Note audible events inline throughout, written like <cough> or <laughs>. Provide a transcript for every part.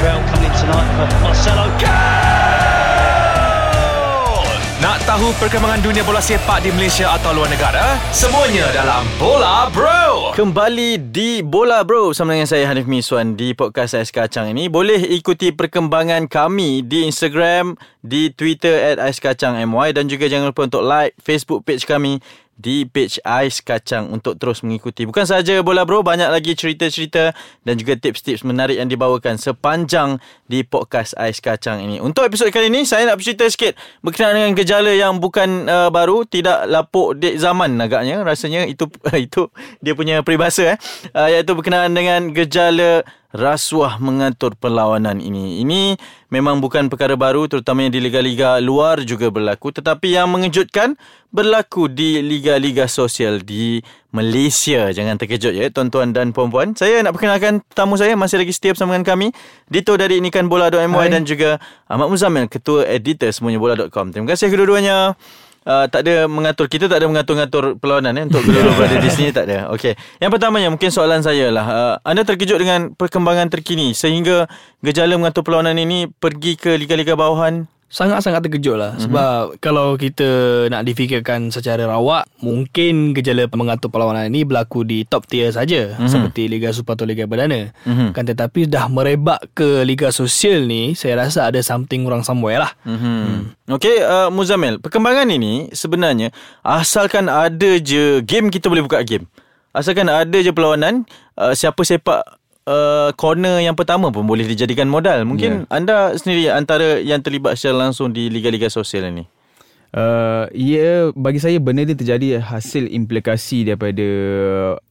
Israel coming tonight for Marcelo. Nak tahu perkembangan dunia bola sepak di Malaysia atau luar negara? Semuanya dalam Bola Bro. Kembali di Bola Bro Sama dengan saya Hanif Miswan Di podcast Ais Kacang ini Boleh ikuti perkembangan kami Di Instagram Di Twitter At Ais Kacang MY Dan juga jangan lupa untuk like Facebook page kami di page Ais Kacang untuk terus mengikuti. Bukan saja Bola Bro, banyak lagi cerita-cerita dan juga tips-tips menarik yang dibawakan sepanjang di podcast Ais Kacang ini. Untuk episod kali ini, saya nak bercerita sikit berkenaan dengan gejala yang bukan uh, baru, tidak lapuk dek zaman agaknya. Rasanya itu <laughs> itu dia punya peribahasa eh. Uh, iaitu berkenaan dengan gejala rasuah mengatur perlawanan ini. Ini memang bukan perkara baru terutamanya di liga-liga luar juga berlaku tetapi yang mengejutkan berlaku di liga-liga sosial di Malaysia. Jangan terkejut ya tuan-tuan dan puan-puan. Saya nak perkenalkan tamu saya masih lagi setia bersama dengan kami Dito dari inikanbola.my dan juga Ahmad Muzamil ketua editor semuanya bola.com. Terima kasih kedua-duanya uh, tak ada mengatur kita tak ada mengatur-ngatur perlawanan eh untuk kedua-dua berada di sini tak ada. Okey. Yang pertamanya mungkin soalan saya lah. Uh, anda terkejut dengan perkembangan terkini sehingga gejala mengatur perlawanan ini pergi ke liga-liga bawahan? Sangat-sangat terkejut lah mm-hmm. Sebab Kalau kita Nak difikirkan Secara rawak Mungkin Gejala mengatur perlawanan ini Berlaku di top tier saja mm-hmm. Seperti Liga Super atau Liga Perdana mm-hmm. Kan tetapi Dah merebak ke Liga Sosial ni Saya rasa ada something Wrong somewhere lah mm-hmm. mm. Okay uh, Muzamil Perkembangan ini Sebenarnya Asalkan ada je Game kita boleh buka game Asalkan ada je perlawanan uh, Siapa sepak uh, corner yang pertama pun boleh dijadikan modal. Mungkin yeah. anda sendiri antara yang terlibat secara langsung di liga-liga sosial ini. Uh, ya bagi saya benda ni terjadi hasil implikasi daripada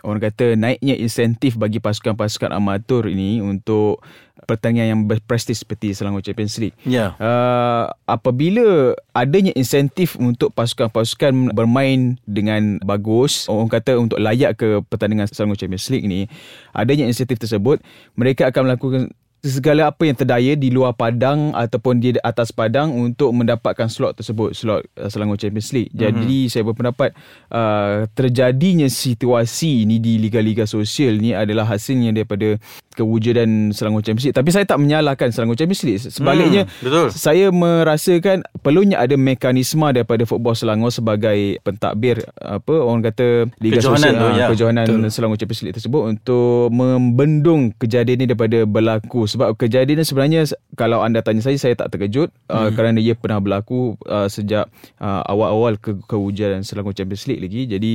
orang kata naiknya insentif bagi pasukan-pasukan amatur ini untuk pertandingan yang berprestij seperti Selangor Champions League. Ya. Yeah. Uh, apabila adanya insentif untuk pasukan-pasukan bermain dengan bagus, orang kata untuk layak ke pertandingan Selangor Champions League ni, adanya insentif tersebut, mereka akan melakukan segala apa yang terdaya di luar padang ataupun di atas padang untuk mendapatkan slot tersebut slot uh, Selangor Champions League. Mhm. Jadi mm-hmm. saya berpendapat uh, terjadinya situasi ini di liga-liga sosial ni adalah hasilnya daripada kewujudan Selangor Champions League. Tapi saya tak menyalahkan Selangor Champions League. Sebaliknya mm, betul. saya merasakan perlunya ada mekanisme daripada football Selangor sebagai pentadbir apa orang kata liga kejohanan sosial tu, uh, ya. kejohanan Selangor Champions League tersebut untuk membendung kejadian ini daripada berlaku sebab kejadian sebenarnya kalau anda tanya saya saya tak terkejut uh, hmm. uh, kerana ia pernah berlaku uh, sejak uh, awal-awal ke kewujudan Selangor Champions League lagi jadi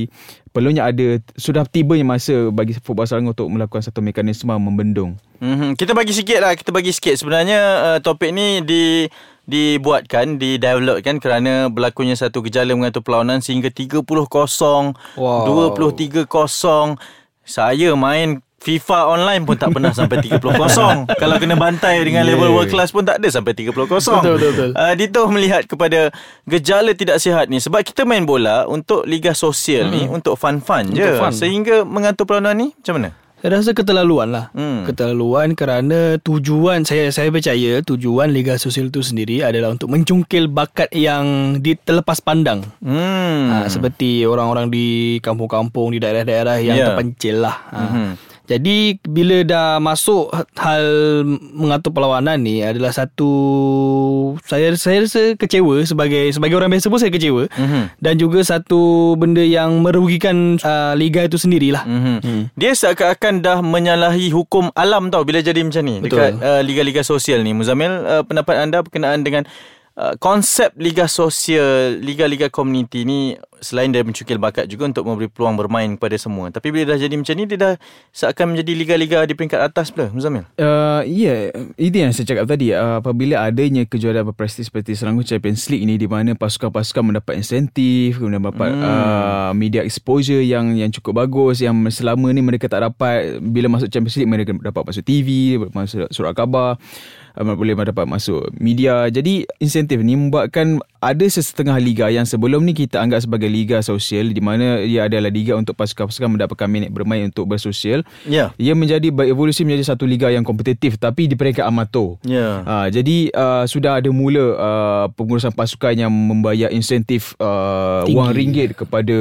perlunya ada sudah tibanya masa bagi football Selangor untuk melakukan satu mekanisme membendung mm-hmm. kita bagi sikit lah kita bagi sikit sebenarnya uh, topik ni di dibuatkan, didevelopkan kerana berlakunya satu gejala mengatur perlawanan sehingga 30-0, wow. 23-0. Saya main FIFA online pun tak pernah sampai 30 kosong. <laughs> Kalau kena bantai dengan yeah. level world class pun tak ada sampai 30 kosong. Betul, betul, betul. Uh, Dito melihat kepada gejala tidak sihat ni. Sebab kita main bola untuk liga sosial hmm. ni, untuk fun-fun je. Fun. Sehingga mengatur perlawanan ni, macam mana? Saya rasa keterlaluan lah. Hmm. Keterlaluan kerana tujuan, saya saya percaya tujuan Liga Sosial itu sendiri adalah untuk mencungkil bakat yang terlepas pandang. Hmm. Ha, seperti orang-orang di kampung-kampung, di daerah-daerah yang yeah. terpencil lah. Ha. Hmm. Jadi bila dah masuk hal mengatur perlawanan ni adalah satu saya saya rasa kecewa sebagai sebagai orang biasa pun saya kecewa mm-hmm. dan juga satu benda yang merugikan uh, liga itu sendirilah. Mm-hmm. Mm. Dia seakan-akan dah menyalahi hukum alam tau bila jadi macam ni Betul. dekat uh, liga-liga sosial ni. Muzamil uh, pendapat anda berkenaan dengan Uh, konsep liga sosial, liga-liga komuniti ni selain dari mencukil bakat juga untuk memberi peluang bermain kepada semua. Tapi bila dah jadi macam ni, dia dah seakan menjadi liga-liga di peringkat atas pula, Muzamil? Uh, ya, yeah. itu yang saya cakap tadi. Uh, apabila adanya kejuaraan berprestij seperti Selangor Champions League ini, di mana pasukan-pasukan mendapat insentif, kemudian dapat hmm. uh, media exposure yang yang cukup bagus, yang selama ni mereka tak dapat, bila masuk Champions League mereka dapat masuk TV, masuk surat khabar, uh, boleh dapat masuk media. Jadi insentif ni membuatkan ada sesetengah liga yang sebelum ni kita anggap sebagai liga sosial di mana ia adalah liga untuk pasukan-pasukan mendapatkan minit bermain untuk bersosial. Ya. Ia menjadi berevolusi menjadi satu liga yang kompetitif tapi di peringkat amatur. Ya. Uh, jadi uh, sudah ada mula uh, pengurusan pasukan yang membayar insentif uh, wang ringgit kepada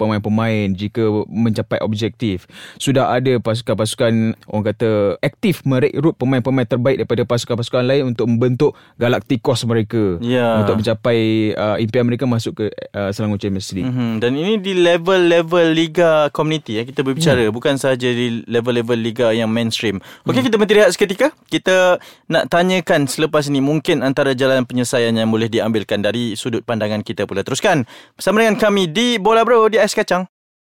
pemain-pemain jika mencapai objektif. Sudah ada pasukan-pasukan orang kata aktif merekrut pemain-pemain terbaik daripada pasukan-pasukan lain untuk membentuk Galacticos mereka Ya. untuk mencapai uh, impian mereka masuk ke uh, Selangor Champions League. Mm-hmm. Dan ini di level-level liga community ya kita berbicara Hmm. bukan sahaja di level-level liga yang mainstream. Okey kita berhenti rehat seketika. Kita nak tanyakan selepas ini mungkin antara jalan penyelesaian yang boleh diambilkan dari sudut pandangan kita pula. Teruskan bersama dengan kami di Bola Bro di Ais Kacang.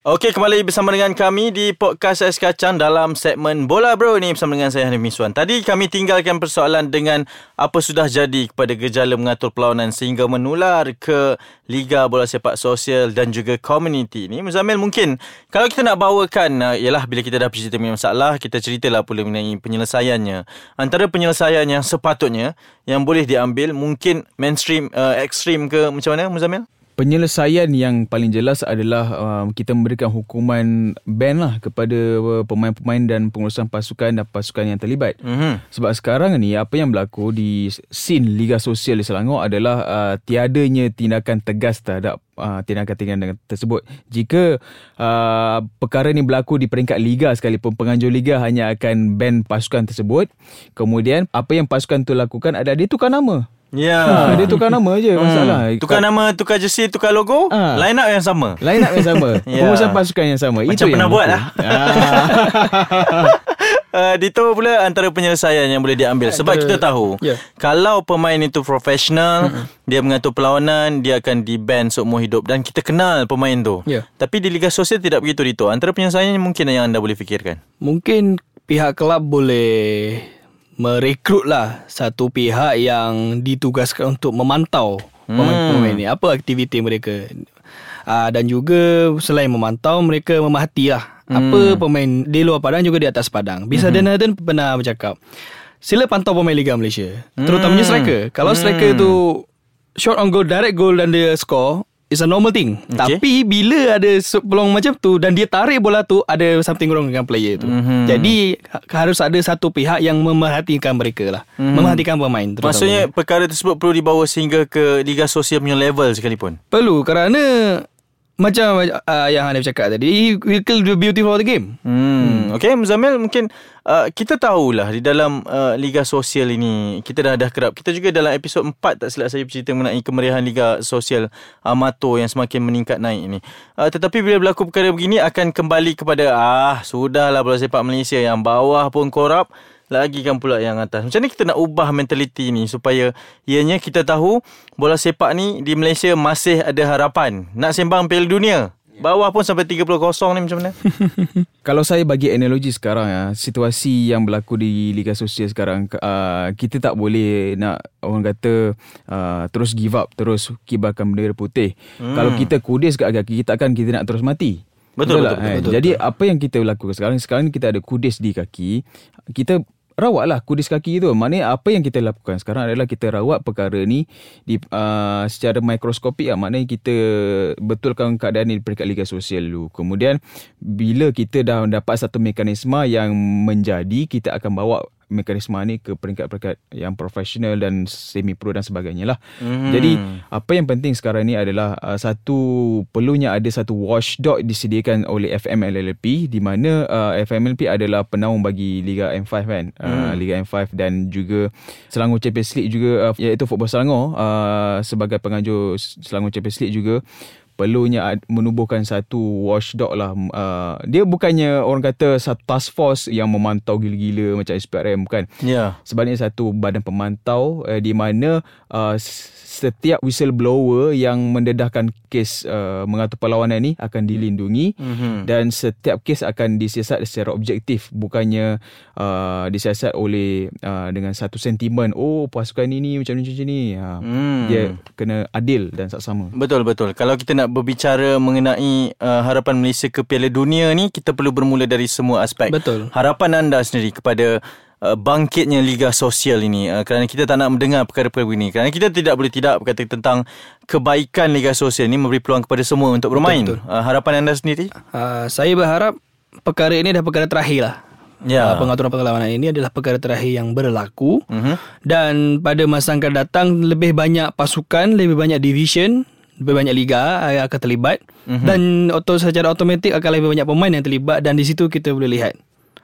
Okey, kembali bersama dengan kami di Podcast Ais Kacang dalam segmen Bola Bro ni bersama dengan saya Hanif Miswan. Tadi kami tinggalkan persoalan dengan apa sudah jadi kepada gejala mengatur perlawanan sehingga menular ke Liga Bola Sepak Sosial dan juga community ni. Muzamil mungkin kalau kita nak bawakan uh, ialah bila kita dah bercerita mengenai masalah, kita ceritalah pula mengenai penyelesaiannya. Antara penyelesaian yang sepatutnya yang boleh diambil mungkin mainstream, uh, ekstrim ke macam mana Muzamil? Penyelesaian yang paling jelas adalah uh, kita memberikan hukuman ban lah kepada uh, pemain-pemain dan pengurusan pasukan dan pasukan yang terlibat. Mhm. Sebab sekarang ni apa yang berlaku di scene Liga Sosial di Selangor adalah uh, tiadanya tindakan tegas terhadap uh, tindakan-tindakan tersebut. Jika uh, perkara ni berlaku di peringkat liga sekalipun penganjur liga hanya akan ban pasukan tersebut. Kemudian apa yang pasukan tu lakukan adalah dia tukar nama. Ya. Ha, dia tukar nama je masalah. Tukar nama, tukar jersey, tukar logo, Ah. line up yang sama. Line up yang sama <laughs> Ya. Pengurusan pasukan yang sama Macam Itu pernah buat berlaku. Ah. Uh, <laughs> Dito pula antara penyelesaian yang boleh diambil sebab kita tahu Ya. kalau pemain itu profesional dia mengatur perlawanan dia akan di-ban seumur hidup dan kita kenal pemain tu Ya. tapi di liga sosial tidak begitu Dito antara penyelesaian mungkin yang anda boleh fikirkan Mungkin pihak kelab boleh merekrut lah satu pihak yang ditugaskan untuk memantau pemain-pemain ni. Apa aktiviti mereka. Uh, dan juga selain memantau, mereka memahati lah. Apa pemain di luar padang juga di atas padang. Bisa hmm. Denarden pernah bercakap. Sila pantau pemain Liga Malaysia. Terutamanya striker. Kalau striker tu shot on goal, direct goal dan dia score, It's a normal thing Okay. Tapi bila ada peluang macam tu Dan dia tarik bola tu Ada something wrong dengan player tu Mhm. mm-hmm. Jadi ha- Harus ada satu pihak Yang memerhatikan mereka lah mm-hmm. Memerhatikan pemain maksudnya perkara tersebut perlu dibawa sehingga ke liga sosial punya level sekalipun Perlu kerana Macam uh, yang Hanif cakap tadi kill the beauty of the game Hmm. Okay Muzamil mungkin uh, kita tahulah di dalam uh, Liga Sosial ini kita dah dah kerap. Kita juga dalam episod 4 tak silap saya bercerita mengenai kemeriahan Liga Sosial amatur yang semakin meningkat naik ini. Uh, tetapi bila berlaku perkara begini akan kembali kepada ah sudahlah bola sepak Malaysia yang bawah pun korup lagi kan pula yang atas. Macam mana kita nak ubah mentaliti ni supaya ianya kita tahu bola sepak ni di Malaysia masih ada harapan nak sembang Piala Dunia. Bawah pun sampai 30 kosong ni macam mana? <laughs> Kalau saya bagi analogi sekarang ya, situasi yang berlaku di Liga Sosial sekarang, uh, kita tak boleh nak orang kata uh, terus give up, terus kibarkan bendera putih. Hmm. Kalau kita kudis kat kaki, kita akan kita nak terus mati. Betul, betul, tak? betul, Eh, betul, Jadi apa yang kita lakukan sekarang, sekarang kita ada kudis di kaki, kita rawatlah kudis kaki itu. Maknanya apa yang kita lakukan sekarang adalah kita rawat perkara ni di uh, secara mikroskopik lah. Maknanya kita betulkan keadaan ni di peringkat Liga Sosial dulu. Kemudian bila kita dah dapat satu mekanisme yang menjadi, kita akan bawa mekanisme ni ke peringkat-peringkat yang profesional dan semi pro dan sebagainya lah. Mhm. Jadi apa yang penting sekarang ni adalah uh, satu perlunya ada satu watchdog disediakan oleh FMLLP di mana uh, FMLP adalah penaung bagi Liga M5 kan. Uh, Liga M5 dan juga Selangor Champions League juga uh, iaitu Football Selangor uh, sebagai penganjur Selangor Champions League juga perlunya menubuhkan satu watchdog lah. Uh, dia bukannya orang kata satu task force yang memantau gila-gila macam SPRM bukan. Ya. Sebenarnya satu badan pemantau uh, di mana uh, setiap whistleblower yang mendedahkan kes uh, mengatur perlawanan ni akan dilindungi Mhm. dan setiap kes akan disiasat secara objektif bukannya uh, disiasat oleh uh, dengan satu sentimen oh pasukan ini macam ni macam ni ha, Hmm. dia kena adil dan saksama Betul betul. Kalau kita nak nak berbicara mengenai uh, harapan Malaysia ke Piala Dunia ni kita perlu bermula dari semua aspek. Betul. Harapan anda sendiri kepada uh, bangkitnya liga sosial ini uh, kerana kita tak nak mendengar perkara-perkara begini. Kerana kita tidak boleh tidak berkata tentang kebaikan liga sosial ini memberi peluang kepada semua untuk bermain. Betul, betul. Uh, harapan anda sendiri? Uh, saya berharap perkara ini dah perkara terakhir lah. Ya. Uh, pengaturan perlawanan ini adalah perkara terakhir yang berlaku Mhm. dan pada masa akan datang lebih banyak pasukan, lebih banyak division, lebih banyak liga yang akan terlibat Mhm. dan auto secara automatik akan lebih banyak pemain yang terlibat dan di situ kita boleh lihat.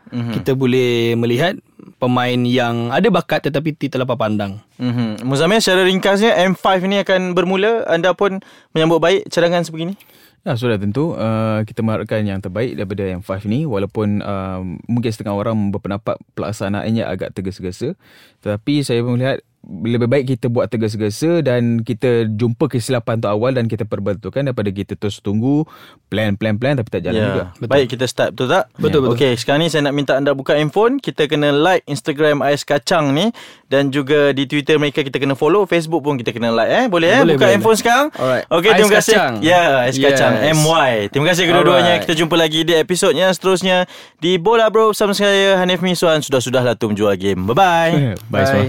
Mhm. Kita boleh melihat pemain yang ada bakat tetapi tidak terlampau pandang. Mm-hmm. Muzamil secara ringkasnya M5 ini akan bermula anda pun menyambut baik cadangan sebegini Ya, sudah tentu uh, kita mengharapkan yang terbaik daripada yang 5 ni walaupun uh, mungkin setengah orang berpendapat pelaksanaannya agak tergesa-gesa tetapi saya melihat lebih baik kita buat tergesa-gesa dan kita jumpa kesilapan tu awal dan kita perbetulkan daripada kita terus tunggu plan-plan-plan tapi tak jalan juga. Betul. Baik kita start betul tak? Betul, betul. Okey, sekarang ni saya nak minta anda buka handphone, kita kena like Instagram Ais Kacang ni dan juga di Twitter mereka kita kena follow, Facebook pun kita kena like eh. Boleh eh? Boleh, buka boleh, handphone boleh. sekarang. Alright. Okey, Ais terima kasih. Kacang. Ya, Ais Kacang Yes. MY. Terima kasih kedua-duanya. Alright. Kita jumpa lagi di episodnya seterusnya di Bola Bro bersama saya Hanif Miswan. Sudah-sudahlah tu menjual game. Bye-bye. Bye, Bye. semua.